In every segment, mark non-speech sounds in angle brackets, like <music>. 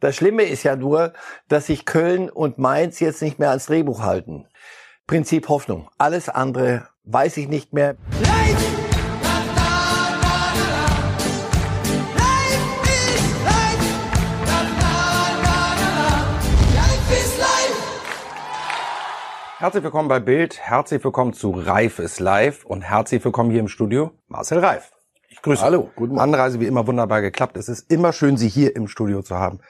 Das Schlimme ist ja nur, dass sich Köln und Mainz jetzt nicht mehr ans Drehbuch halten. Prinzip Hoffnung. Alles andere weiß ich nicht mehr. Life! Herzlich willkommen bei Bild, herzlich willkommen zu Reif ist live und herzlich willkommen hier im Studio Marcel Reif. Ich grüße. Hallo, guten Morgen. Anreise wie immer wunderbar geklappt. Es ist immer schön, Sie hier im Studio zu haben.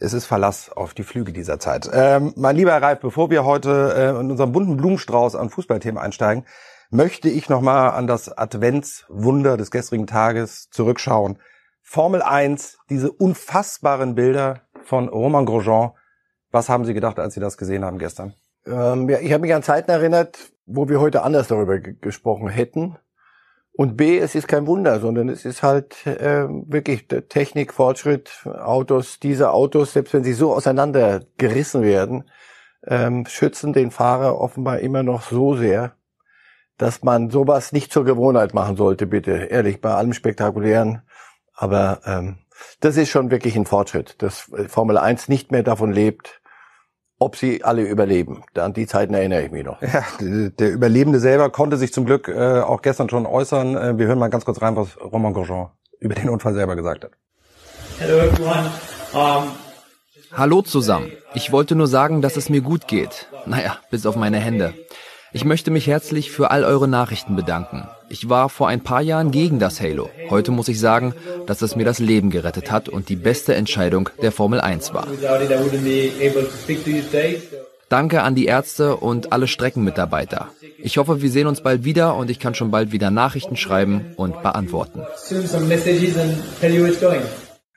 Es ist Verlass auf die Flüge dieser Zeit. Ähm, mein lieber Reif, bevor wir heute äh, in unserem bunten Blumenstrauß an Fußballthemen einsteigen, möchte ich nochmal an das Adventswunder des gestrigen Tages zurückschauen. Formel 1, diese unfassbaren Bilder von Roman Grosjean. Was haben Sie gedacht, als Sie das gesehen haben gestern? Ähm, ja, ich habe mich an Zeiten erinnert, wo wir heute anders darüber gesprochen hätten. Und B, es ist kein Wunder, sondern es ist halt äh, wirklich Technik, Fortschritt, Autos, diese Autos, selbst wenn sie so auseinandergerissen werden, ähm, schützen den Fahrer offenbar immer noch so sehr, dass man sowas nicht zur Gewohnheit machen sollte, bitte. Ehrlich, bei allem Spektakulären. Aber ähm, das ist schon wirklich ein Fortschritt, dass Formel 1 nicht mehr davon lebt, ob sie alle überleben. An die Zeiten erinnere ich mich noch. Ja, der Überlebende selber konnte sich zum Glück äh, auch gestern schon äußern. Äh, wir hören mal ganz kurz rein, was Roman Grosjean über den Unfall selber gesagt hat. Hello everyone. Um Hallo zusammen. Ich wollte nur sagen, dass es mir gut geht. Naja, bis auf meine Hände. Ich möchte mich herzlich für all eure Nachrichten bedanken. Ich war vor ein paar Jahren gegen das Halo. Heute muss ich sagen, dass es mir das Leben gerettet hat und die beste Entscheidung der Formel 1 war. Danke an die Ärzte und alle Streckenmitarbeiter. Ich hoffe, wir sehen uns bald wieder und ich kann schon bald wieder Nachrichten schreiben und beantworten.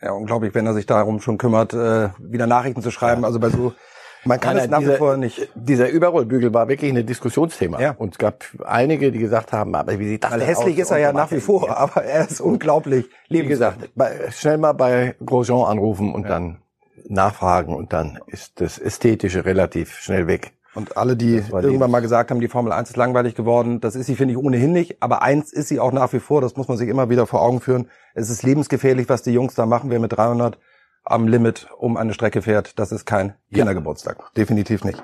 Ja, unglaublich, wenn er sich darum schon kümmert, äh, wieder Nachrichten zu schreiben. Also bei so man kann nein, es nach dieser, wie vor nicht. Dieser Überrollbügel war wirklich ein Diskussionsthema. Ja. Und es gab einige, die gesagt haben, aber wie sieht das Weil hässlich aus? ist er ja nach wie vor, aber er ist unglaublich. Wie gesagt, schnell mal bei Grosjean anrufen und ja. dann nachfragen und dann ist das Ästhetische relativ schnell weg. Und alle, die irgendwann mal gesagt haben, die Formel 1 ist langweilig geworden, das ist sie, finde ich, ohnehin nicht. Aber eins ist sie auch nach wie vor, das muss man sich immer wieder vor Augen führen. Es ist lebensgefährlich, was die Jungs da machen. Wer mit 300 am Limit um eine Strecke fährt, das ist kein Kindergeburtstag. Ja. Definitiv nicht.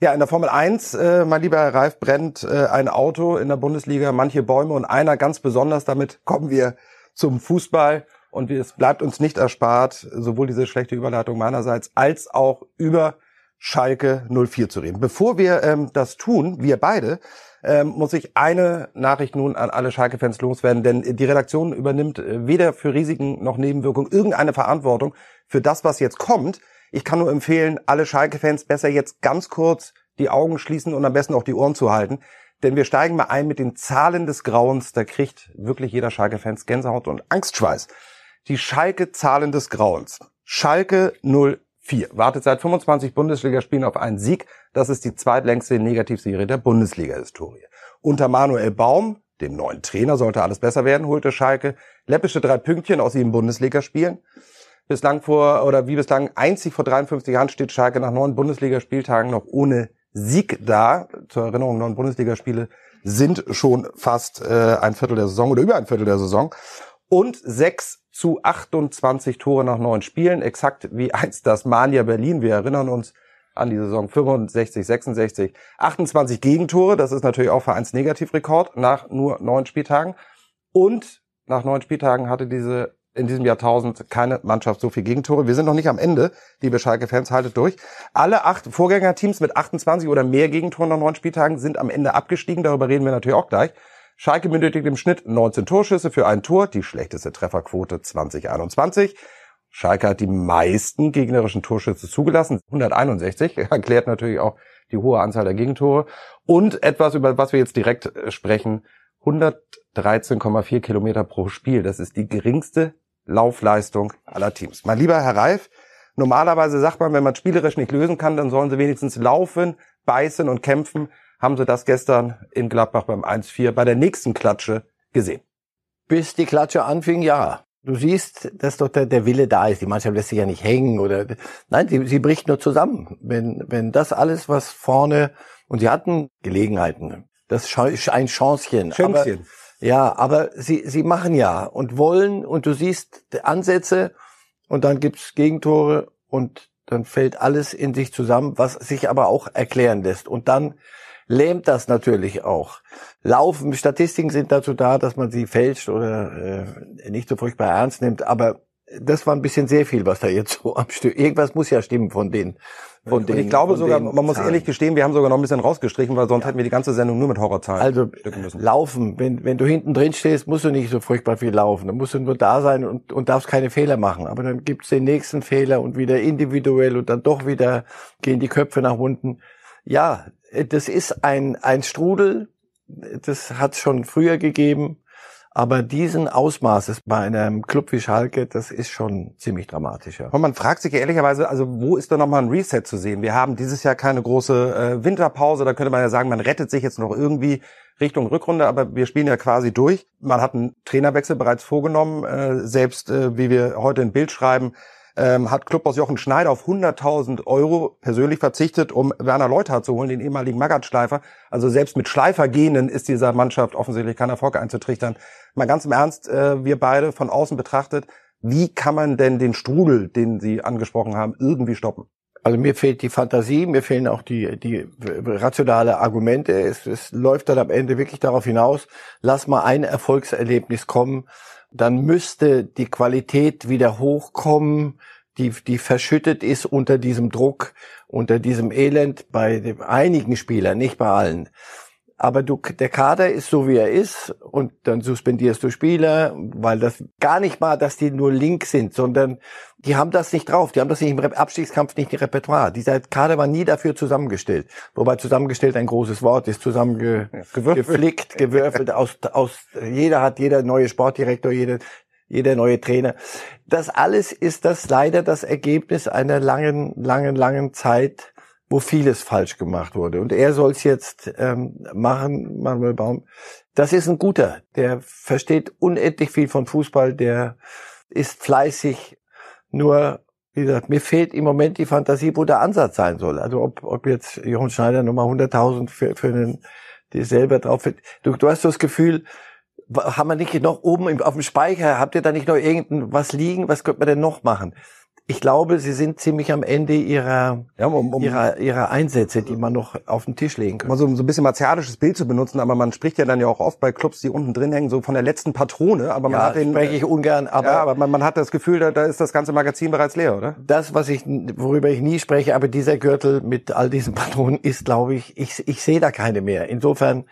Ja, in der Formel 1, äh, mein lieber Herr Reif, brennt äh, ein Auto in der Bundesliga, manche Bäume und einer ganz besonders. Damit kommen wir zum Fußball. Und es bleibt uns nicht erspart, sowohl diese schlechte Überleitung meinerseits als auch über Schalke 04 zu reden. Bevor wir ähm, das tun, wir beide, ähm, muss ich eine Nachricht nun an alle Schalke-Fans loswerden, denn die Redaktion übernimmt äh, weder für Risiken noch Nebenwirkungen irgendeine Verantwortung für das, was jetzt kommt. Ich kann nur empfehlen, alle Schalke-Fans besser jetzt ganz kurz die Augen schließen und am besten auch die Ohren zu halten. Denn wir steigen mal ein mit den Zahlen des Grauens. Da kriegt wirklich jeder Schalke-Fans Gänsehaut und Angstschweiß. Die Schalke-Zahlen des Grauens. Schalke 04 wartet seit 25 Bundesligaspielen auf einen Sieg. Das ist die zweitlängste Negativserie der Bundesliga-Historie. Unter Manuel Baum, dem neuen Trainer, sollte alles besser werden, holte Schalke läppische drei Pünktchen aus sieben Bundesligaspielen bislang vor, oder wie bislang einzig vor 53 Jahren steht Schalke nach neun Bundesligaspieltagen noch ohne Sieg da. Zur Erinnerung, neun Bundesligaspiele sind schon fast äh, ein Viertel der Saison oder über ein Viertel der Saison. Und sechs zu 28 Tore nach neun Spielen, exakt wie einst das Mania Berlin. Wir erinnern uns an die Saison 65, 66, 28 Gegentore. Das ist natürlich auch Vereinsnegativrekord nach nur neun Spieltagen. Und nach neun Spieltagen hatte diese in diesem Jahrtausend keine Mannschaft so viel Gegentore. Wir sind noch nicht am Ende, liebe Schalke-Fans, haltet durch. Alle acht Vorgängerteams mit 28 oder mehr Gegentoren nach neun Spieltagen sind am Ende abgestiegen. Darüber reden wir natürlich auch gleich. Schalke benötigt im Schnitt 19 Torschüsse für ein Tor, die schlechteste Trefferquote 2021. Schalke hat die meisten gegnerischen Torschüsse zugelassen, 161, <laughs> erklärt natürlich auch die hohe Anzahl der Gegentore. Und etwas, über was wir jetzt direkt äh, sprechen, 113,4 Kilometer pro Spiel. Das ist die geringste Laufleistung aller Teams. Mein lieber Herr Reif, normalerweise sagt man, wenn man spielerisch nicht lösen kann, dann sollen sie wenigstens laufen, beißen und kämpfen. Haben sie das gestern in Gladbach beim 1-4 bei der nächsten Klatsche gesehen? Bis die Klatsche anfing, ja. Du siehst, dass doch der, der Wille da ist. Die Mannschaft lässt sich ja nicht hängen oder, nein, sie, sie bricht nur zusammen. Wenn, wenn das alles, was vorne, und sie hatten Gelegenheiten. Das ist ein Chancchen. Chancchen. Ja, aber sie, sie machen ja und wollen und du siehst Ansätze und dann gibt's Gegentore und dann fällt alles in sich zusammen, was sich aber auch erklären lässt. Und dann lähmt das natürlich auch. Laufen, Statistiken sind dazu da, dass man sie fälscht oder äh, nicht so furchtbar ernst nimmt, aber das war ein bisschen sehr viel, was da jetzt so <laughs> am Stück. Irgendwas muss ja stimmen von denen. Von denen, ich glaube sogar, man muss ehrlich gestehen, wir haben sogar noch ein bisschen rausgestrichen, weil sonst ja. hätten wir die ganze Sendung nur mit Horrorzahlen Also laufen, wenn, wenn du hinten drin stehst, musst du nicht so furchtbar viel laufen. Dann musst du nur da sein und, und darfst keine Fehler machen. Aber dann gibt's den nächsten Fehler und wieder individuell und dann doch wieder gehen die Köpfe nach unten. Ja, das ist ein, ein Strudel. Das hat schon früher gegeben. Aber diesen Ausmaßes bei einem Club wie Schalke, das ist schon ziemlich dramatisch. Ja. Und man fragt sich ehrlicherweise, also wo ist da nochmal ein Reset zu sehen? Wir haben dieses Jahr keine große äh, Winterpause, da könnte man ja sagen, man rettet sich jetzt noch irgendwie Richtung Rückrunde, aber wir spielen ja quasi durch. Man hat einen Trainerwechsel bereits vorgenommen, äh, selbst äh, wie wir heute ein Bild schreiben, ähm, hat Clubboss Jochen Schneider auf 100.000 Euro persönlich verzichtet, um Werner Leuthard zu holen, den ehemaligen Magath-Schleifer. Also selbst mit Schleifergenen ist dieser Mannschaft offensichtlich kein Erfolg einzutrichtern. Mal ganz im Ernst, äh, wir beide von außen betrachtet, wie kann man denn den Strudel, den Sie angesprochen haben, irgendwie stoppen? Also mir fehlt die Fantasie, mir fehlen auch die, die rationale Argumente. Es, es läuft dann am Ende wirklich darauf hinaus, lass mal ein Erfolgserlebnis kommen, dann müsste die Qualität wieder hochkommen, die, die verschüttet ist unter diesem Druck, unter diesem Elend bei einigen Spielern, nicht bei allen. Aber du, der Kader ist so, wie er ist und dann suspendierst du Spieler, weil das gar nicht mal, dass die nur link sind, sondern die haben das nicht drauf. Die haben das nicht im Abstiegskampf, nicht im Repertoire. Dieser Kader war nie dafür zusammengestellt. Wobei zusammengestellt ein großes Wort ist, zusammengeflickt, gewürfelt. Aus, aus, jeder hat, jeder neue Sportdirektor, jeder, jeder neue Trainer. Das alles ist das leider das Ergebnis einer langen, langen, langen Zeit, wo vieles falsch gemacht wurde. Und er soll es jetzt ähm, machen, Manuel Baum. Das ist ein guter, der versteht unendlich viel von Fußball, der ist fleißig. Nur, wie gesagt, mir fehlt im Moment die Fantasie, wo der Ansatz sein soll. Also ob, ob jetzt Jochen Schneider nochmal 100.000 für, für einen, die selber drauf wird. Du, du hast das Gefühl, haben wir nicht noch oben auf dem Speicher, habt ihr da nicht noch irgendwas liegen? Was könnte man denn noch machen? Ich glaube, sie sind ziemlich am Ende ihrer, ja, um, um, ihrer, ihrer Einsätze, die man noch auf den Tisch legen kann. Um so, so ein bisschen martialisches Bild zu benutzen, aber man spricht ja dann ja auch oft bei Clubs, die unten drin hängen, so von der letzten Patrone, aber man ja, hat den, spreche ich ungern, aber, ja, aber man, man hat das Gefühl, da, da ist das ganze Magazin bereits leer, oder? Das, was ich, worüber ich nie spreche, aber dieser Gürtel mit all diesen Patronen ist, glaube ich, ich, ich sehe da keine mehr. Insofern,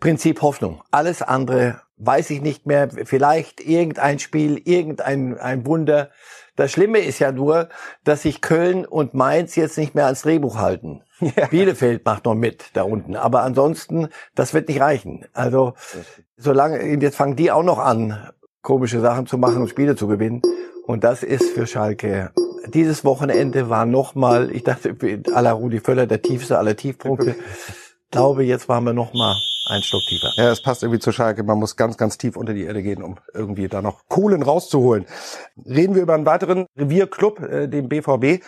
Prinzip Hoffnung. Alles andere weiß ich nicht mehr. Vielleicht irgendein Spiel, irgendein ein Wunder. Das Schlimme ist ja nur, dass sich Köln und Mainz jetzt nicht mehr als Drehbuch halten. <laughs> Ja. Bielefeld macht noch mit da unten. Aber ansonsten, das wird nicht reichen. Also, solange, jetzt fangen die auch noch an, komische Sachen zu machen und Spiele zu gewinnen. Und das ist für Schalke. Dieses Wochenende war nochmal, ich dachte, à la Rudi Völler, der tiefste aller Tiefpunkte. Ich <laughs> glaube, jetzt waren wir nochmal ein Stock tiefer. Ja, es passt irgendwie zu Schalke. Man muss ganz, ganz tief unter die Erde gehen, um irgendwie da noch Kohlen rauszuholen. Reden wir über einen weiteren Revierclub, äh, den BVB.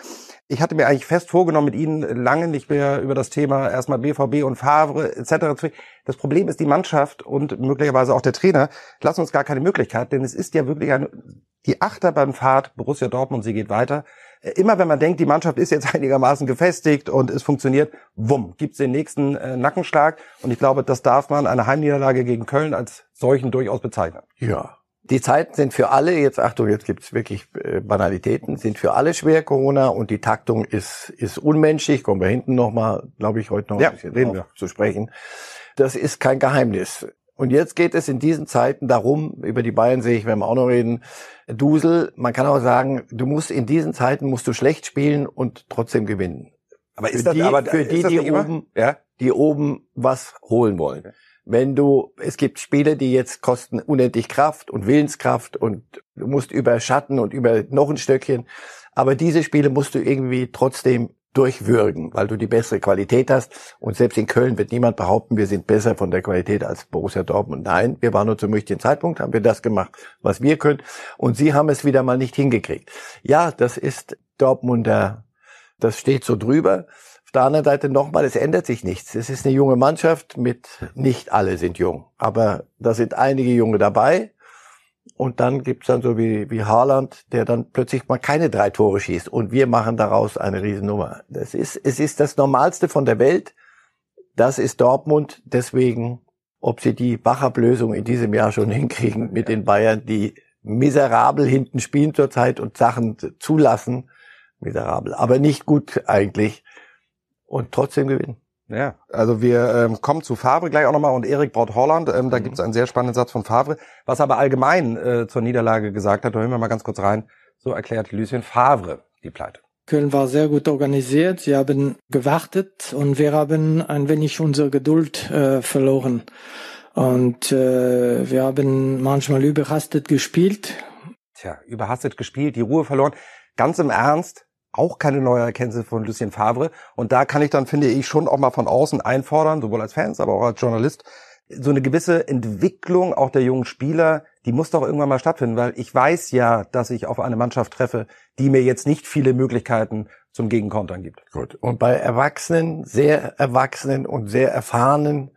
Ich hatte mir eigentlich fest vorgenommen, mit Ihnen lange nicht mehr über das Thema erstmal BVB und Favre etc. Das Problem ist, die Mannschaft und möglicherweise auch der Trainer lassen uns gar keine Möglichkeit, denn es ist ja wirklich eine, die Achterbahnfahrt Borussia Dortmund, sie geht weiter immer wenn man denkt, die Mannschaft ist jetzt <laughs> einigermaßen gefestigt und es funktioniert, wumm, gibt's den nächsten äh, Nackenschlag. Und ich glaube, das darf man eine Heimniederlage gegen Köln als solchen durchaus bezeichnen. Ja. Die Zeiten sind für alle, jetzt Achtung, jetzt gibt's wirklich äh, Banalitäten, sind für alle schwer, Corona, und die Taktung ist, ist unmenschlich. Kommen wir hinten nochmal, glaube ich, heute noch ja, ein bisschen reden wir. zu sprechen. Das ist kein Geheimnis. Und jetzt geht es in diesen Zeiten darum, über die Bayern sehe ich, werden wir auch noch reden, Dusel, man kann auch sagen, du musst in diesen Zeiten musst du schlecht spielen und trotzdem gewinnen. Aber ist für das, die, aber für die, die oben, ja? die oben was holen wollen. Okay. Wenn du, es gibt Spiele, die jetzt kosten unendlich Kraft und Willenskraft und du musst über Schatten und über noch ein Stöckchen. Aber diese Spiele musst du irgendwie trotzdem durchwürgen, weil du die bessere Qualität hast. Und selbst in Köln wird niemand behaupten, wir sind besser von der Qualität als Borussia Dortmund. Nein, wir waren nur zum richtigen Zeitpunkt, haben wir das gemacht, was wir können. Und sie haben es wieder mal nicht hingekriegt. Ja, das ist Dortmunder, das steht so drüber. Auf der anderen Seite nochmal, es ändert sich nichts. Es ist eine junge Mannschaft mit, nicht alle sind jung, aber da sind einige Junge dabei. Und dann gibt's dann so wie, wie Haaland, der dann plötzlich mal keine drei Tore schießt und wir machen daraus eine Riesennummer. Das ist, es ist das Normalste von der Welt. Das ist Dortmund. Deswegen, ob sie die Bachablösung in diesem Jahr schon <laughs> hinkriegen mit den Bayern, die miserabel hinten spielen zurzeit und Sachen zulassen, miserabel, aber nicht gut eigentlich und trotzdem gewinnen. Ja, also wir ähm, kommen zu Favre gleich auch nochmal und Erik Braut Holland. Ähm, da mhm. gibt es einen sehr spannenden Satz von Favre, was aber allgemein äh, zur Niederlage gesagt hat. Da hören wir mal ganz kurz rein. So erklärt Lucien Favre die Pleite. Köln war sehr gut organisiert. Sie haben gewartet und wir haben ein wenig unsere Geduld äh, verloren. Und äh, wir haben manchmal überhastet gespielt. Tja, überhastet gespielt, die Ruhe verloren. Ganz im Ernst, auch keine neue Erkenntnis von Lucien Favre. Und da kann ich dann, finde ich, schon auch mal von außen einfordern, sowohl als Fans, aber auch als Journalist, so eine gewisse Entwicklung auch der jungen Spieler, die muss doch irgendwann mal stattfinden, weil ich weiß ja, dass ich auf eine Mannschaft treffe, die mir jetzt nicht viele Möglichkeiten zum Gegenkontern gibt. Gut. Und bei Erwachsenen, sehr Erwachsenen und sehr erfahrenen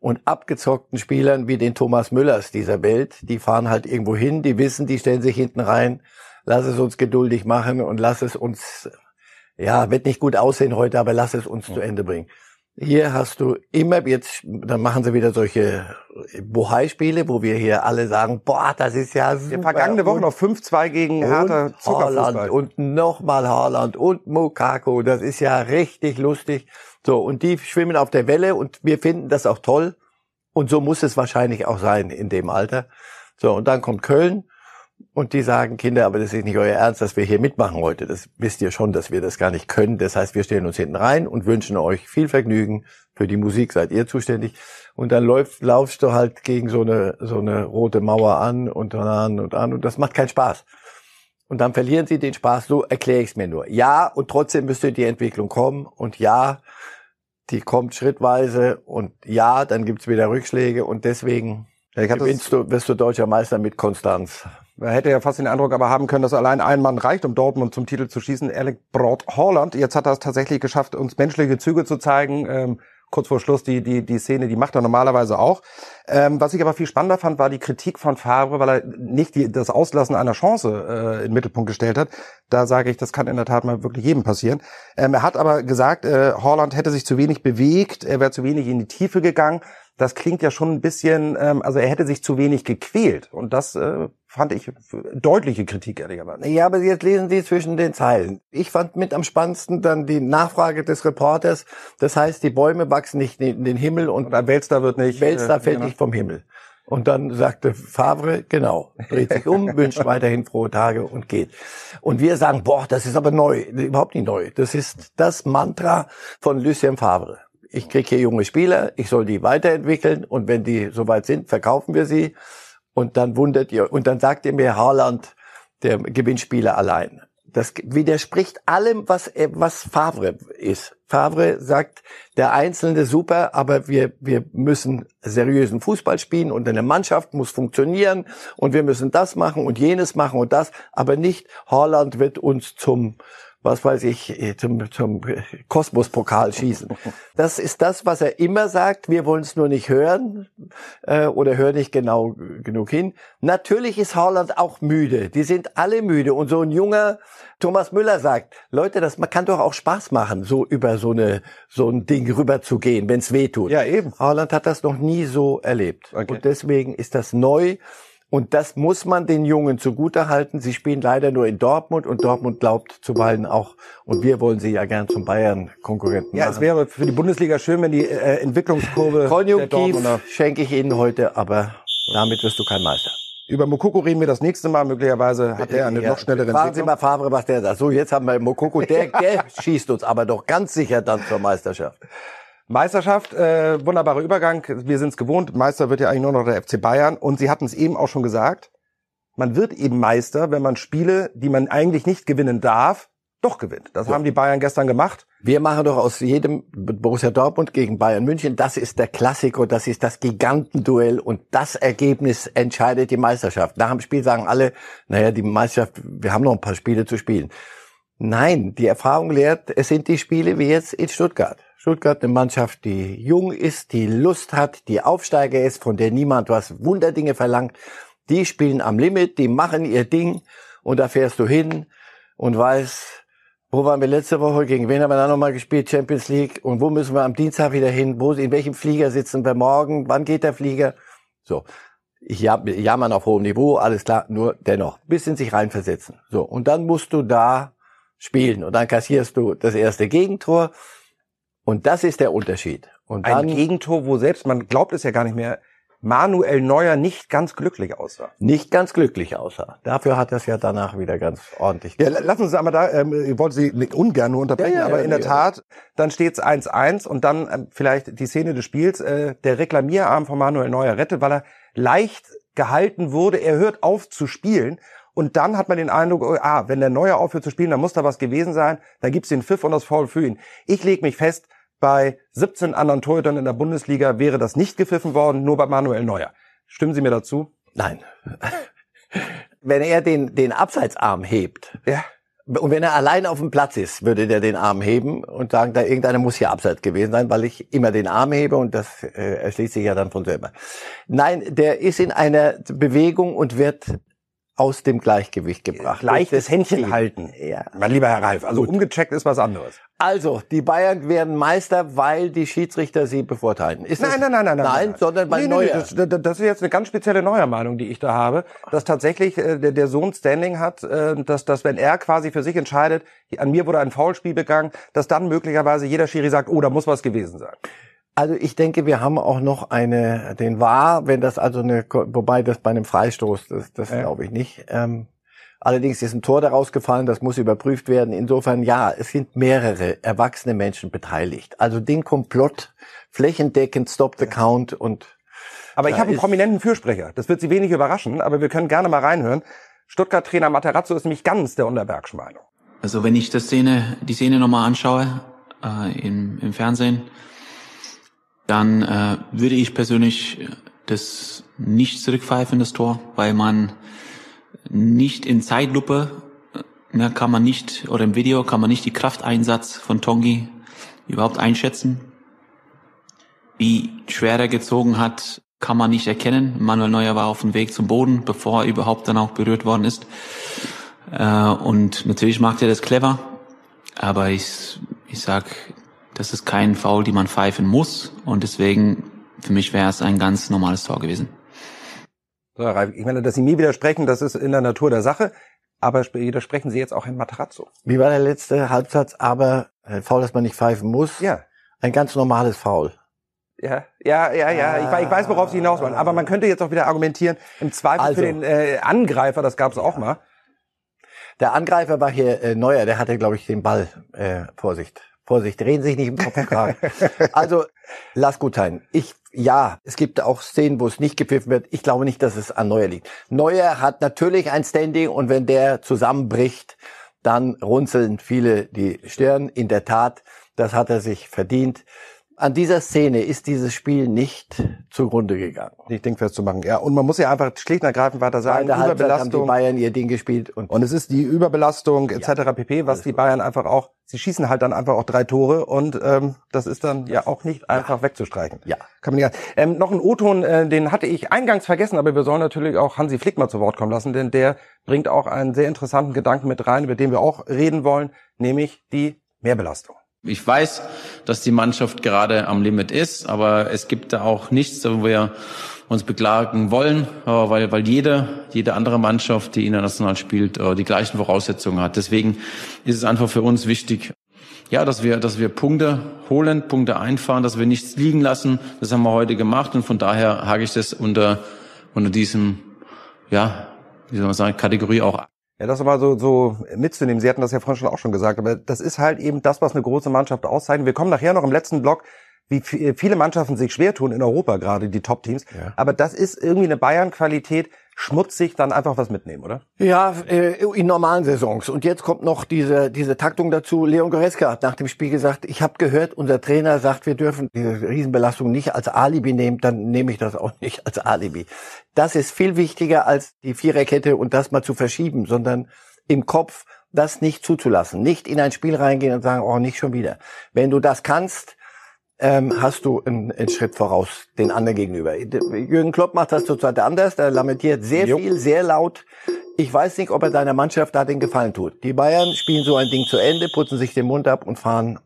und abgezockten Spielern wie den Thomas Müllers dieser Welt, die fahren halt irgendwo hin, die wissen, die stellen sich hinten rein lass es uns geduldig machen und lass es uns, ja, wird nicht gut aussehen heute, aber lass es uns ja. zu Ende bringen. Hier hast du immer jetzt, dann machen sie wieder solche Bohai-Spiele, wo wir hier alle sagen, boah, das ist ja super. Die vergangene Woche noch 5-2 gegen Hertha Haaland und nochmal Haaland und Mokako, das ist ja richtig lustig. So, und die schwimmen auf der Welle und wir finden das auch toll. Und so muss es wahrscheinlich auch sein in dem Alter. So, und dann kommt Köln und die sagen, Kinder, aber das ist nicht euer Ernst, dass wir hier mitmachen heute. Das wisst ihr schon, dass wir das gar nicht können. Das heißt, wir stellen uns hinten rein und wünschen euch viel Vergnügen. Für die Musik seid ihr zuständig. Und dann läuft, laufst du halt gegen so eine, so eine rote Mauer an und an und an und das macht keinen Spaß. Und dann verlieren sie den Spaß. So erkläre ich es mir nur. Ja, und trotzdem müsste die Entwicklung kommen. Und ja, die kommt schrittweise. Und ja, dann gibt's wieder Rückschläge. Und deswegen gewinnst du, wirst du deutscher Meister mit Konstanz. Man hätte ja fast den Eindruck aber haben können, dass allein ein Mann reicht, um Dortmund zum Titel zu schießen. Alec Braut Holland. Jetzt hat er es tatsächlich geschafft, uns menschliche Züge zu zeigen. Ähm, kurz vor Schluss die, die, die Szene, die macht er normalerweise auch. Ähm, was ich aber viel spannender fand, war die Kritik von Favre, weil er nicht die, das Auslassen einer Chance äh, in den Mittelpunkt gestellt hat. Da sage ich, das kann in der Tat mal wirklich jedem passieren. Ähm, er hat aber gesagt, äh, Holland hätte sich zu wenig bewegt, er wäre zu wenig in die Tiefe gegangen das klingt ja schon ein bisschen, ähm, also er hätte sich zu wenig gequält. Und das äh, fand ich deutliche Kritik, ehrlicherweise. Ja, aber jetzt lesen Sie zwischen den Zeilen. Ich fand mit am spannendsten dann die Nachfrage des Reporters. Das heißt, die Bäume wachsen nicht in den Himmel und Oder Weltstar wird nicht. Weltstar äh, fällt genau. nicht vom Himmel. Und dann sagte Favre, genau, dreht sich um, <laughs> wünscht weiterhin frohe Tage und geht. Und wir sagen, boah, das ist aber neu, überhaupt nicht neu. Das ist das Mantra von Lucien Favre ich kriege hier junge Spieler, ich soll die weiterentwickeln und wenn die soweit sind, verkaufen wir sie. Und dann wundert ihr, und dann sagt ihr mir Haaland, der Gewinnspieler allein. Das widerspricht allem, was, was Favre ist. Favre sagt, der Einzelne super, aber wir, wir müssen seriösen Fußball spielen und eine Mannschaft muss funktionieren und wir müssen das machen und jenes machen und das, aber nicht Haaland wird uns zum, was weiß ich, äh, zum, zum Kosmospokal schießen. <laughs> Das ist das, was er immer sagt. Wir wollen es nur nicht hören äh, oder hören nicht genau genug hin. Natürlich ist Haaland auch müde. Die sind alle müde. Und so ein junger Thomas Müller sagt, Leute, das man kann doch auch Spaß machen, so über so eine so ein Ding rüber zu gehen, wenn es weh tut. Ja, eben. Haaland hat das noch nie so erlebt. Okay. Und deswegen ist das neu. Und das muss man den Jungen zugutehalten. Sie spielen leider nur in Dortmund und Dortmund glaubt zuweilen auch, und wir wollen sie ja gern zum Bayern-Konkurrenten Ja, machen. es wäre für die Bundesliga schön, wenn die äh, Entwicklungskurve Konjunktiv schenke ich Ihnen heute, aber damit wirst du kein Meister. Über Mokoko reden wir das nächste Mal. Möglicherweise hat er eine ja, noch schnellere Fragen Sie mal Favre, was der sagt. So, jetzt haben wir Mokoko. Der, <laughs> der schießt uns aber doch ganz sicher dann zur Meisterschaft. Meisterschaft, äh, wunderbarer Übergang. Wir sind es gewohnt. Meister wird ja eigentlich nur noch der FC Bayern. Und Sie hatten es eben auch schon gesagt. Man wird eben Meister, wenn man Spiele, die man eigentlich nicht gewinnen darf, doch gewinnt. Das ja. haben die Bayern gestern gemacht. Wir machen doch aus jedem Borussia Dortmund gegen Bayern München, das ist der Klassiker, das ist das Gigantenduell und das Ergebnis entscheidet die Meisterschaft. Nach dem Spiel sagen alle, naja, die Meisterschaft, wir haben noch ein paar Spiele zu spielen. Nein, die Erfahrung lehrt, es sind die Spiele wie jetzt in Stuttgart. Stuttgart eine Mannschaft, die jung ist, die Lust hat, die Aufsteiger ist, von der niemand was Wunderdinge verlangt. Die spielen am Limit, die machen ihr Ding und da fährst du hin und weißt, wo waren wir letzte Woche? Gegen wen haben wir da nochmal gespielt? Champions League. Und wo müssen wir am Dienstag wieder hin? Wo, in welchem Flieger sitzen wir morgen? Wann geht der Flieger? So. Ich jammern auf hohem Niveau, alles klar, nur dennoch, bis in sich reinversetzen. So. Und dann musst du da spielen und dann kassierst du das erste Gegentor. Und das ist der Unterschied. Und dann, Ein Gegentor, wo selbst, man glaubt es ja gar nicht mehr, Manuel Neuer nicht ganz glücklich aussah. Nicht ganz glücklich aussah. Dafür hat er es ja danach wieder ganz ordentlich. Ja, lassen Sie einmal da, ähm, ich wollte Sie ungern nur unterbrechen, ja, ja, aber ja, in der Tat, dann steht es 1-1 und dann ähm, vielleicht die Szene des Spiels, äh, der Reklamierarm von Manuel Neuer rettet, weil er leicht gehalten wurde, er hört auf zu spielen und dann hat man den Eindruck, oh, ah, wenn der Neuer aufhört zu spielen, dann muss da was gewesen sein, dann gibt's den Pfiff und das Foul für ihn. Ich lege mich fest, bei 17 anderen Torhütern in der Bundesliga wäre das nicht gepfiffen worden, nur bei Manuel Neuer. Stimmen Sie mir dazu? Nein. <laughs> wenn er den, den Abseitsarm hebt, ja. und wenn er allein auf dem Platz ist, würde der den Arm heben und sagen, da irgendeiner muss hier abseits gewesen sein, weil ich immer den Arm hebe und das äh, erschließt sich ja dann von selber. Nein, der ist in einer Bewegung und wird aus dem Gleichgewicht gebracht. Leichtes Händchen halten. Ja. Mein lieber Herr Ralf, also Gut. umgecheckt ist was anderes. Also, die Bayern werden Meister, weil die Schiedsrichter sie bevorteilen. Ist nein, nein, nein, nein, nein, nein, nein, sondern bei nee, Neuer. Nee, das, das, ist jetzt eine ganz spezielle Neuermeinung, die ich da habe, dass tatsächlich äh, der, der Sohn Standing hat, äh, dass, dass wenn er quasi für sich entscheidet, an mir wurde ein Foulspiel begangen, dass dann möglicherweise jeder Schiri sagt, oh, da muss was gewesen sein. Also ich denke, wir haben auch noch eine, den War, wenn das also eine, wobei das bei einem Freistoß, das, das ja. glaube ich nicht. Ähm, allerdings ist ein Tor daraus gefallen, das muss überprüft werden. Insofern ja, es sind mehrere erwachsene Menschen beteiligt. Also den Komplott flächendeckend Stop the Count und aber ich habe einen prominenten Fürsprecher. Das wird Sie wenig überraschen, aber wir können gerne mal reinhören. Stuttgart-Trainer Materazzo ist nämlich ganz der Unterbergschen Meinung. Also wenn ich das Szene, die Szene nochmal anschaue äh, im, im Fernsehen, dann äh, würde ich persönlich das nicht zurückpfeifen, das Tor, weil man nicht in Zeitlupe, ne, kann man nicht, oder im Video kann man nicht die Krafteinsatz von Tongi überhaupt einschätzen. Wie schwer er gezogen hat, kann man nicht erkennen. Manuel Neuer war auf dem Weg zum Boden, bevor er überhaupt dann auch berührt worden ist. Äh, und natürlich macht er das clever, aber ich, ich sag, das ist kein Foul, die man pfeifen muss. Und deswegen, für mich wäre es ein ganz normales Tor gewesen. So, Ralf, ich meine, dass Sie mir widersprechen, das ist in der Natur der Sache. Aber widersprechen Sie jetzt auch in Materazzo? Wie war der letzte Halbsatz? Aber ein äh, Foul, das man nicht pfeifen muss? Ja. Ein ganz normales Foul. Ja, ja, ja, ja. Ich, ich weiß, worauf Sie hinaus wollen. Aber man könnte jetzt auch wieder argumentieren, im Zweifel also, für den äh, Angreifer, das gab es auch mal. Der Angreifer war hier äh, Neuer, der hatte, glaube ich, den Ball. Äh, Vorsicht. Vorsicht, drehen sich nicht im Kopf kragen. Also, lass gut sein. Ich, ja, es gibt auch Szenen, wo es nicht gepfiffen wird. Ich glaube nicht, dass es an Neuer liegt. Neuer hat natürlich ein Standing und wenn der zusammenbricht, dann runzeln viele die Stirn. In der Tat, das hat er sich verdient an dieser Szene ist dieses Spiel nicht zugrunde gegangen. Nicht dingfest zu machen. Ja, und man muss ja einfach schlicht und ergreifend weiter sagen, Zweite Überbelastung. Haben die Bayern ihr Ding gespielt. Und, und es ist die Überbelastung etc. Ja, pp, was die Bayern einfach auch, sie schießen halt dann einfach auch drei Tore und ähm, das ist dann ja auch nicht einfach ja. wegzustreichen. Ja. Kann man nicht. Ähm, noch ein O-Ton, äh, den hatte ich eingangs vergessen, aber wir sollen natürlich auch Hansi Flick mal zu Wort kommen lassen, denn der bringt auch einen sehr interessanten Gedanken mit rein, über den wir auch reden wollen, nämlich die Mehrbelastung. Ich weiß, dass die Mannschaft gerade am Limit ist, aber es gibt da auch nichts, wo wir uns beklagen wollen, weil, weil jede, jede andere Mannschaft, die international spielt, äh, die gleichen Voraussetzungen hat. Deswegen ist es einfach für uns wichtig, ja, dass wir, dass wir Punkte holen, Punkte einfahren, dass wir nichts liegen lassen. Das haben wir heute gemacht und von daher hake ich das unter, unter diesem, ja, wie soll man sagen, Kategorie auch ja, das aber so, so mitzunehmen. Sie hatten das ja vorhin schon auch schon gesagt, aber das ist halt eben das, was eine große Mannschaft auszeichnet. Wir kommen nachher noch im letzten Block, wie viele Mannschaften sich schwer tun in Europa, gerade die Top-Teams. Ja. Aber das ist irgendwie eine Bayern-Qualität, schmutzig dann einfach was mitnehmen, oder? Ja, äh, in normalen Saisons. Und jetzt kommt noch diese, diese Taktung dazu. Leon Goretzka hat nach dem Spiel gesagt, ich habe gehört, unser Trainer sagt, wir dürfen diese Riesenbelastung nicht als Alibi nehmen, dann nehme ich das auch nicht als Alibi. Das ist viel wichtiger als die Viererkette und das mal zu verschieben, sondern im Kopf das nicht zuzulassen. Nicht in ein Spiel reingehen und sagen, oh, nicht schon wieder. Wenn du das kannst, ähm, hast du einen, einen Schritt voraus den anderen gegenüber. Jürgen Klopp macht das zurzeit anders. Der lamentiert sehr jo. viel, sehr laut. Ich weiß nicht, ob er deiner Mannschaft da den Gefallen tut. Die Bayern spielen so ein Ding zu Ende, putzen sich den Mund ab und fahren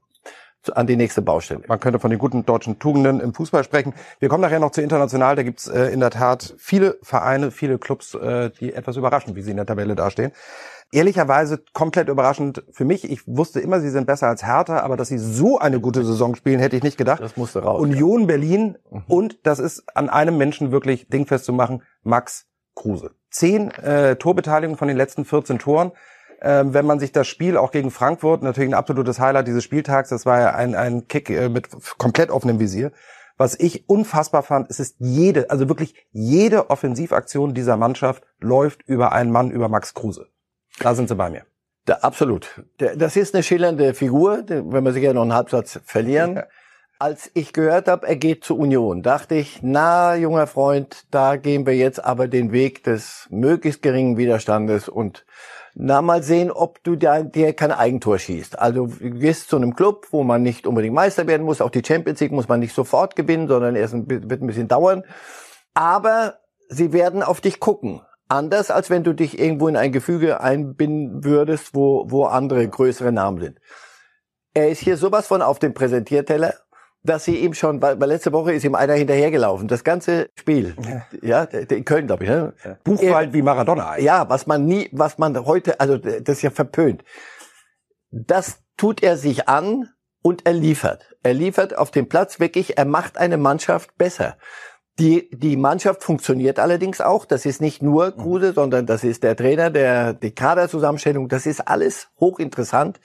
an die nächste Baustelle. Man könnte von den guten deutschen Tugenden im Fußball sprechen. Wir kommen nachher noch zu international. Da gibt's äh, in der Tat viele Vereine, viele Clubs, äh, die etwas überraschen, wie sie in der Tabelle dastehen. Ehrlicherweise komplett überraschend für mich. Ich wusste immer, sie sind besser als Hertha, aber dass sie so eine gute Saison spielen, hätte ich nicht gedacht. Das musste raus. Union ja. Berlin mhm. und das ist an einem Menschen wirklich dingfest zu machen, Max Kruse. Zehn äh, Torbeteiligungen von den letzten 14 Toren. Ähm, wenn man sich das Spiel auch gegen Frankfurt, natürlich ein absolutes Highlight dieses Spieltags, das war ja ein, ein Kick äh, mit komplett offenem Visier. Was ich unfassbar fand, es ist jede, also wirklich jede Offensivaktion dieser Mannschaft läuft über einen Mann, über Max Kruse. Da sind sie bei mir. Da, absolut. Das ist eine schillernde Figur, wenn wir sicher noch einen Halbsatz verlieren. Als ich gehört habe, er geht zur Union, dachte ich, na, junger Freund, da gehen wir jetzt aber den Weg des möglichst geringen Widerstandes und na, mal sehen, ob du da, dir kein Eigentor schießt. Also du gehst zu einem Club, wo man nicht unbedingt Meister werden muss. Auch die Champions League muss man nicht sofort gewinnen, sondern erst ein, wird ein bisschen dauern. Aber sie werden auf dich gucken. Anders, als wenn du dich irgendwo in ein Gefüge einbinden würdest, wo, wo andere größere Namen sind. Er ist hier sowas von auf dem Präsentierteller, dass sie ihm schon, weil, weil letzte Woche ist ihm einer hinterhergelaufen. Das ganze Spiel, ja, ja in Köln, glaube ich. Ne? Ja. Buchwald wie Maradona. Ja, was man nie, was man heute, also das ist ja verpönt. Das tut er sich an und er liefert. Er liefert auf dem Platz wirklich, er macht eine Mannschaft besser. Die, die Mannschaft funktioniert allerdings auch. Das ist nicht nur mhm. Kruse, sondern das ist der Trainer, der, die Kaderzusammenstellung. Das ist alles hochinteressant.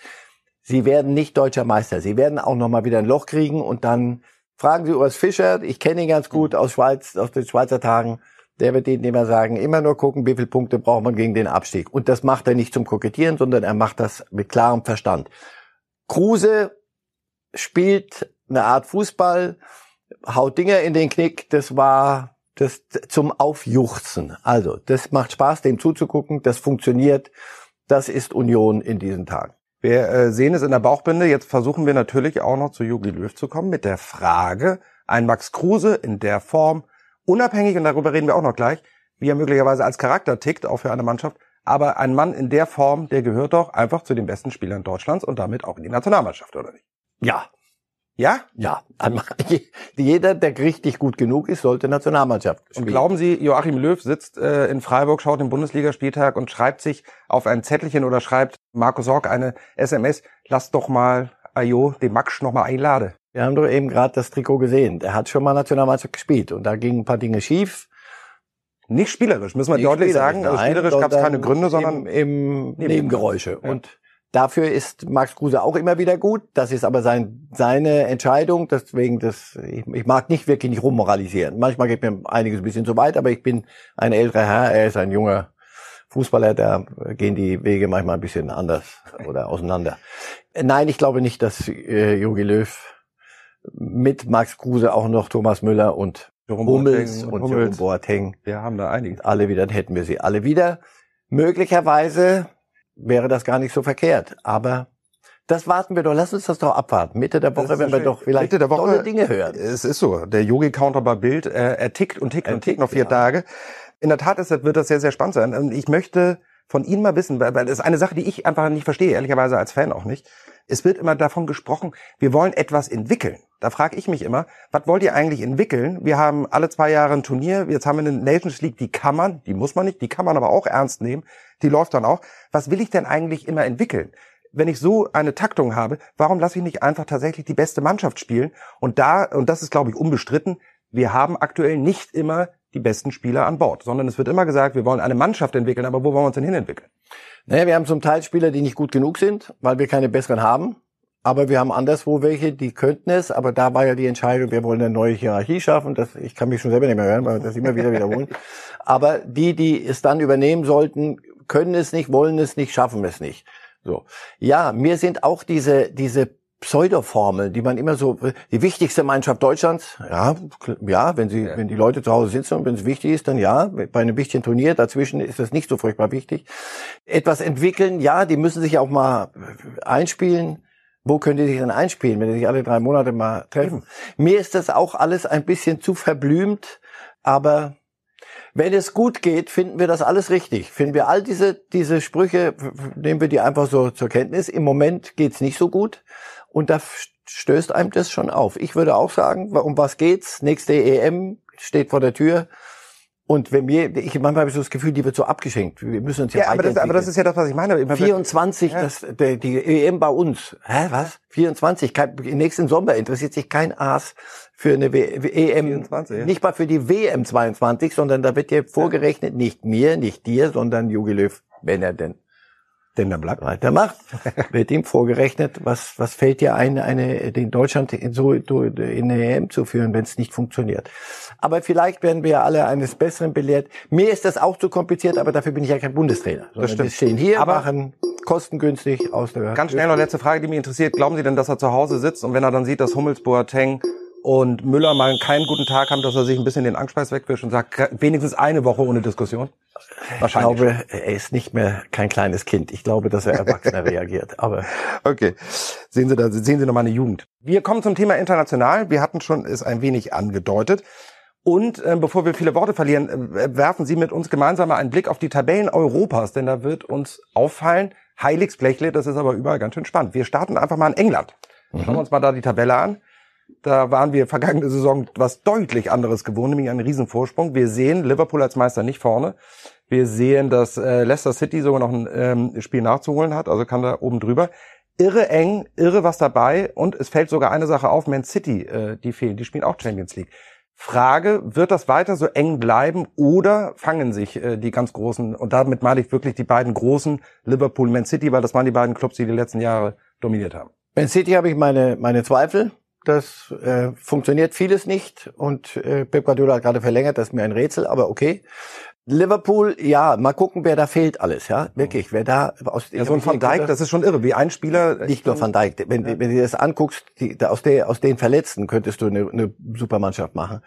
Sie werden nicht deutscher Meister. Sie werden auch nochmal wieder ein Loch kriegen und dann fragen Sie Urs Fischer. Ich kenne ihn ganz gut aus Schweiz, aus den Schweizer Tagen. Der wird Ihnen immer sagen, immer nur gucken, wie viele Punkte braucht man gegen den Abstieg. Und das macht er nicht zum Kokettieren, sondern er macht das mit klarem Verstand. Kruse spielt eine Art Fußball, haut Dinger in den Knick, das war das zum Aufjuchzen. Also, das macht Spaß, dem zuzugucken, das funktioniert, das ist Union in diesen Tagen. Wir äh, sehen es in der Bauchbinde. Jetzt versuchen wir natürlich auch noch zu Jogi Löw zu kommen mit der Frage, ein Max Kruse in der Form, unabhängig, und darüber reden wir auch noch gleich, wie er möglicherweise als Charakter tickt, auch für eine Mannschaft, aber ein Mann in der Form, der gehört doch einfach zu den besten Spielern Deutschlands und damit auch in die Nationalmannschaft, oder nicht? Ja, ja? Ja. Jeder, der richtig gut genug ist, sollte Nationalmannschaft spielen. Und glauben Sie, Joachim Löw sitzt äh, in Freiburg, schaut den Bundesligaspieltag und schreibt sich auf ein Zettelchen oder schreibt Markus Sorg eine SMS, lass doch mal Ayo den Max noch mal einladen. Wir haben doch eben gerade das Trikot gesehen. Der hat schon mal Nationalmannschaft gespielt und da gingen ein paar Dinge schief. Nicht spielerisch, müssen wir Nicht deutlich sagen. Also spielerisch gab es keine Gründe, sondern im, im Nebengeräusche. Ja. Und Dafür ist Max Kruse auch immer wieder gut. Das ist aber sein, seine Entscheidung. Deswegen, das, ich, ich mag nicht wirklich nicht rummoralisieren. Manchmal geht mir einiges ein bisschen zu weit, aber ich bin ein älterer Herr. Er ist ein junger Fußballer. Da gehen die Wege manchmal ein bisschen anders oder auseinander. Nein, ich glaube nicht, dass äh, Jogi Löw mit Max Kruse auch noch Thomas Müller und Hummels und, und Jerome Boateng. Wir haben da einige. Alle wieder, dann hätten wir sie alle wieder. Möglicherweise wäre das gar nicht so verkehrt. Aber das warten wir doch. Lass uns das doch abwarten. Mitte der Woche, wenn wir doch vielleicht Mitte der Woche, tolle Dinge hören. Es ist so. Der Yogi-Counter bei Bild, äh, er tickt und tickt er und tickt noch vier ja. Tage. In der Tat ist, wird das sehr, sehr spannend sein. Und ich möchte von Ihnen mal wissen, weil, weil das ist eine Sache, die ich einfach nicht verstehe, ehrlicherweise als Fan auch nicht. Es wird immer davon gesprochen, wir wollen etwas entwickeln. Da frage ich mich immer, was wollt ihr eigentlich entwickeln? Wir haben alle zwei Jahre ein Turnier, jetzt haben wir eine Nations League, die kann man, die muss man nicht, die kann man aber auch ernst nehmen, die läuft dann auch. Was will ich denn eigentlich immer entwickeln? Wenn ich so eine Taktung habe, warum lasse ich nicht einfach tatsächlich die beste Mannschaft spielen? Und da, und das ist glaube ich unbestritten, wir haben aktuell nicht immer die besten Spieler an Bord, sondern es wird immer gesagt, wir wollen eine Mannschaft entwickeln, aber wo wollen wir uns denn hin entwickeln? Naja, wir haben zum Teil Spieler, die nicht gut genug sind, weil wir keine besseren haben. Aber wir haben anderswo welche, die könnten es, aber da war ja die Entscheidung, wir wollen eine neue Hierarchie schaffen. Das, ich kann mich schon selber nicht mehr hören, weil wir das immer wieder wiederholen. <laughs> aber die, die es dann übernehmen sollten, können es nicht, wollen es nicht, schaffen es nicht. So. Ja, mir sind auch diese, diese Pseudoformel, die man immer so, die wichtigste Mannschaft Deutschlands, ja, ja, wenn sie, ja. wenn die Leute zu Hause sitzen und wenn es wichtig ist, dann ja, bei einem wichtigen Turnier, dazwischen ist das nicht so furchtbar wichtig. Etwas entwickeln, ja, die müssen sich auch mal einspielen. Wo können die sich denn einspielen, wenn die sich alle drei Monate mal treffen? Mir ist das auch alles ein bisschen zu verblümt, aber wenn es gut geht, finden wir das alles richtig. Finden wir all diese, diese Sprüche, nehmen wir die einfach so zur Kenntnis. Im Moment geht's nicht so gut und da stößt einem das schon auf. Ich würde auch sagen, um was geht's? Nächste EM steht vor der Tür. Und wenn wir, ich manchmal habe ich so das Gefühl, die wird so abgeschenkt. Wir müssen uns ja, ja aber das, aber das ist ja das, was ich meine. 24, ja. das, die, die EM bei uns. Hä, was? 24? Kein, nächsten Sommer interessiert sich kein Aas für eine w EM. 24, ja. Nicht mal für die WM 22, sondern da wird dir vorgerechnet, nicht mir, nicht dir, sondern Jogi Löw, wenn er denn denn dann bleibt weitermacht, <laughs> wird ihm vorgerechnet, was, was fällt dir ein, eine, den Deutschland in so in eine EM zu führen, wenn es nicht funktioniert. Aber vielleicht werden wir alle eines Besseren belehrt. Mir ist das auch zu kompliziert, aber dafür bin ich ja kein Bundestrainer. Das stimmt. Wir stehen hier, aber machen kostengünstig aus der Ganz schnell noch letzte Frage, die mich interessiert. Glauben Sie denn, dass er zu Hause sitzt und wenn er dann sieht, dass Hummels, Boateng und Müller mal keinen guten Tag haben, dass er sich ein bisschen den Angspeis wegwischt und sagt, wenigstens eine Woche ohne Diskussion? Wahrscheinlich. Ich glaube, er ist nicht mehr kein kleines Kind. Ich glaube, dass er erwachsener <laughs> reagiert. Aber okay, sehen Sie da, sehen Sie noch mal eine Jugend. Wir kommen zum Thema international. Wir hatten schon es ein wenig angedeutet. Und äh, bevor wir viele Worte verlieren, äh, werfen Sie mit uns gemeinsam mal einen Blick auf die Tabellen Europas, denn da wird uns auffallen, Heiligsblechle, das ist aber überall ganz schön spannend. Wir starten einfach mal in England. Schauen wir mhm. uns mal da die Tabelle an. Da waren wir vergangene Saison was deutlich anderes gewohnt, nämlich einen Riesenvorsprung. Wir sehen Liverpool als Meister nicht vorne. Wir sehen, dass äh, Leicester City sogar noch ein ähm, Spiel nachzuholen hat, also kann da oben drüber. Irre eng, irre was dabei und es fällt sogar eine Sache auf, Man City, äh, die fehlen, die spielen auch Champions League. Frage, wird das weiter so eng bleiben oder fangen sich äh, die ganz großen, und damit meine ich wirklich die beiden großen, Liverpool, Man City, weil das waren die beiden Clubs, die die letzten Jahre dominiert haben. Man City habe ich meine, meine Zweifel. Das äh, funktioniert vieles nicht und äh, Pep Guardiola hat gerade verlängert, das ist mir ein Rätsel, aber okay. Liverpool, ja, mal gucken, wer da fehlt alles, ja, wirklich, wer da aus ja, so ein Van Dijk, das ist schon irre, wie ein Spieler. Nicht nur Van Dijk, wenn, ja. wenn du dir das anguckst, die, aus der aus den Verletzten könntest du eine, eine Supermannschaft machen.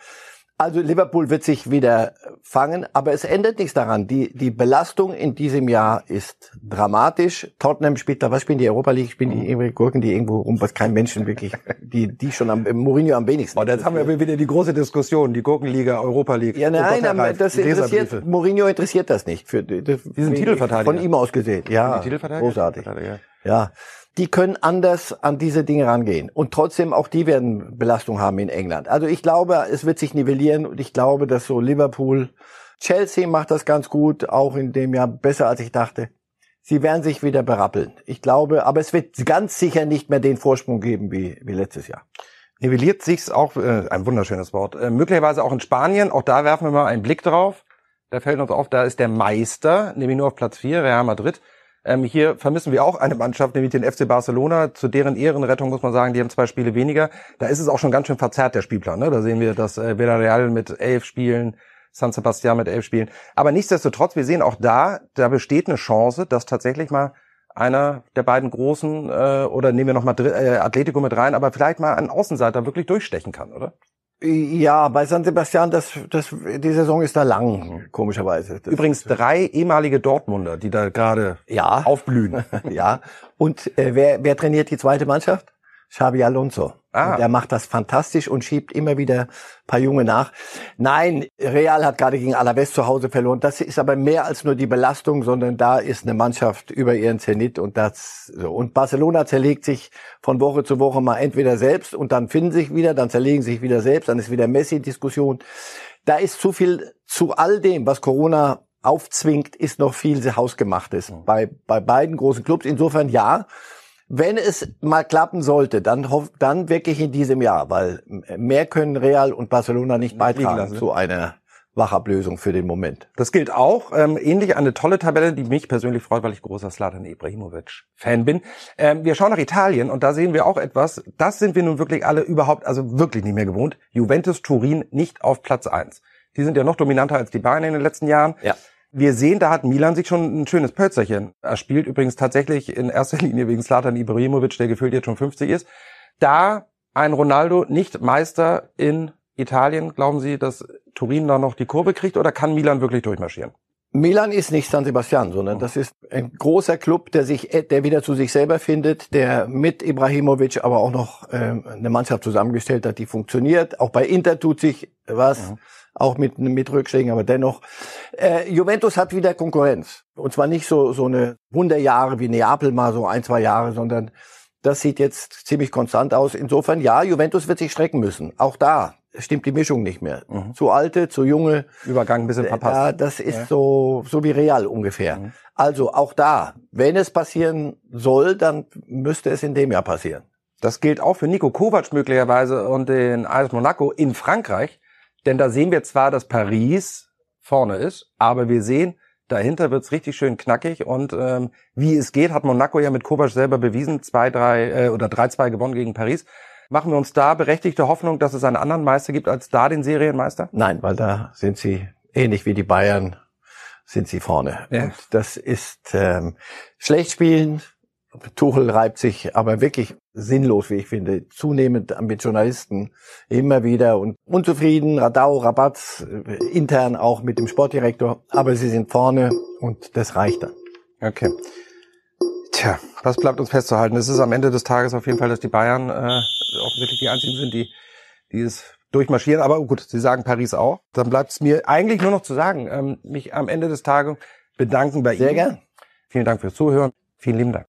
Also Liverpool wird sich wieder fangen, aber es ändert nichts daran. Die, die Belastung in diesem Jahr ist dramatisch. Tottenham spielt da, was spielen die Europa League? Spielen die mhm. irgendwelche Gurken, die irgendwo rum, was kein Menschen wirklich, die, die schon am, Mourinho am wenigsten. Und jetzt haben wir wieder die große Diskussion, die Gurkenliga, Europa League. Ja, nein, aber das interessiert, Mourinho interessiert das nicht. Für, das, Diesen Titelverteidiger. Von ihm aus gesehen, ja. Großartig. Ja die können anders an diese Dinge rangehen. Und trotzdem, auch die werden Belastung haben in England. Also ich glaube, es wird sich nivellieren und ich glaube, dass so Liverpool, Chelsea macht das ganz gut, auch in dem Jahr besser als ich dachte. Sie werden sich wieder berappeln. Ich glaube, aber es wird ganz sicher nicht mehr den Vorsprung geben wie, wie letztes Jahr. Nivelliert sich's auch, äh, ein wunderschönes Wort, äh, möglicherweise auch in Spanien. Auch da werfen wir mal einen Blick drauf. Da fällt uns auf, da ist der Meister, nämlich nur auf Platz 4, Real Madrid. Ähm, hier vermissen wir auch eine Mannschaft, nämlich den FC Barcelona. Zu deren Ehrenrettung muss man sagen, die haben zwei Spiele weniger. Da ist es auch schon ganz schön verzerrt, der Spielplan. Ne? Da sehen wir, dass äh, Villarreal mit elf Spielen, San Sebastian mit elf Spielen. Aber nichtsdestotrotz, wir sehen auch da, da besteht eine Chance, dass tatsächlich mal einer der beiden großen, äh, oder nehmen wir noch mal äh, Atletico mit rein, aber vielleicht mal ein Außenseiter wirklich durchstechen kann, oder? Ja, bei San Sebastian, das, das, die Saison ist da lang, komischerweise. Das Übrigens drei ehemalige Dortmunder, die da gerade ja. aufblühen. <laughs> ja. Und äh, wer, wer trainiert die zweite Mannschaft? Xabi Alonso. Ah. Der macht das fantastisch und schiebt immer wieder paar Junge nach. Nein, Real hat gerade gegen Alaves zu Hause verloren. Das ist aber mehr als nur die Belastung, sondern da ist eine Mannschaft über ihren Zenit und das so. Und Barcelona zerlegt sich von Woche zu Woche mal entweder selbst und dann finden sich wieder, dann zerlegen sich wieder selbst, dann ist wieder Messi-Diskussion. Da ist zu viel zu all dem, was Corona aufzwingt, ist noch viel hausgemachtes. Mhm. Bei, bei beiden großen Clubs. Insofern ja, wenn es mal klappen sollte, dann, dann wirklich in diesem Jahr, weil mehr können Real und Barcelona nicht beitragen zu einer Wachablösung für den Moment. Das gilt auch. Ähm, ähnlich eine tolle Tabelle, die mich persönlich freut, weil ich großer Slatan Ibrahimovic-Fan bin. Ähm, wir schauen nach Italien und da sehen wir auch etwas. Das sind wir nun wirklich alle überhaupt, also wirklich nicht mehr gewohnt. Juventus Turin nicht auf Platz eins. Die sind ja noch dominanter als die Bayern in den letzten Jahren. Ja wir sehen, da hat Milan sich schon ein schönes Pölzerchen. Er spielt übrigens tatsächlich in erster <laughs> Linie wegen Slatan Ibrahimovic, der gefühlt jetzt schon 50 ist. Da ein Ronaldo nicht Meister in Italien, glauben Sie, dass Turin da noch die Kurve kriegt oder kann Milan wirklich durchmarschieren? Milan ist nicht San Sebastian, sondern das ist ein großer Club, der sich, der wieder zu sich selber findet, der mit Ibrahimovic aber auch noch ähm, eine Mannschaft zusammengestellt hat, die funktioniert. Auch bei Inter tut sich was, mhm. Auch mit mit Rückschlägen, aber dennoch. Äh, Juventus hat wieder Konkurrenz und zwar nicht so so eine Wunderjahre wie Neapel mal so ein zwei Jahre, sondern das sieht jetzt ziemlich konstant aus. Insofern ja, Juventus wird sich strecken müssen. Auch da stimmt die Mischung nicht mehr. Mhm. Zu alte, zu junge. Übergang ein bisschen verpasst. Ja, das ist ja. so, so wie Real ungefähr. Mhm. Also auch da, wenn es passieren soll, dann müsste es in dem Jahr passieren. Das gilt auch für Nico Kovac möglicherweise und den AS Monaco in Frankreich. Denn da sehen wir zwar, dass Paris vorne ist, aber wir sehen, dahinter wird's richtig schön knackig und ähm, wie es geht, hat Monaco ja mit Kovac selber bewiesen, zwei, drei äh, oder drei, zwei gewonnen gegen Paris. Machen wir uns da berechtigte Hoffnung, dass es einen anderen Meister gibt als da den Serienmeister? Nein, weil da sind sie ähnlich wie die Bayern, sind sie vorne. Ja. Und das ist ähm, schlecht spielen. Tuchel reibt sich aber wirklich sinnlos, wie ich finde, zunehmend mit Journalisten immer wieder und unzufrieden, Radau, Rabatz, äh, intern auch mit dem Sportdirektor, aber sie sind vorne und das reicht dann. Okay. Tja, was bleibt uns festzuhalten? Es ist am Ende des Tages auf jeden Fall, dass die Bayern äh, offensichtlich die einzigen sind, die, die es durchmarschieren. Aber gut, Sie sagen Paris auch. Dann bleibt es mir eigentlich nur noch zu sagen, ähm, mich am Ende des Tages bedanken bei Sehr Ihnen. Sehr gern. Vielen Dank fürs Zuhören. Vielen lieben Dank.